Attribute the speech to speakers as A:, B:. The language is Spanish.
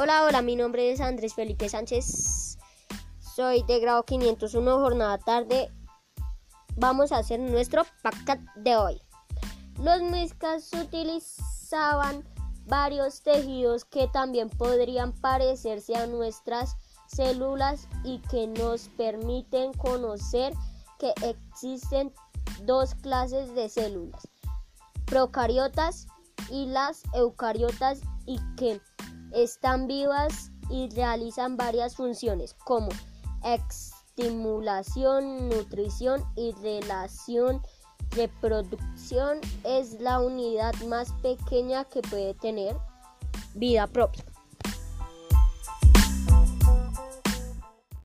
A: Hola, hola, mi nombre es Andrés Felipe Sánchez. Soy de grado 501, jornada tarde. Vamos a hacer nuestro podcast de hoy. Los mezcas utilizaban varios tejidos que también podrían parecerse a nuestras células y que nos permiten conocer que existen dos clases de células, procariotas y las eucariotas y que están vivas y realizan varias funciones como estimulación, nutrición y relación. Reproducción es la unidad más pequeña que puede tener vida propia.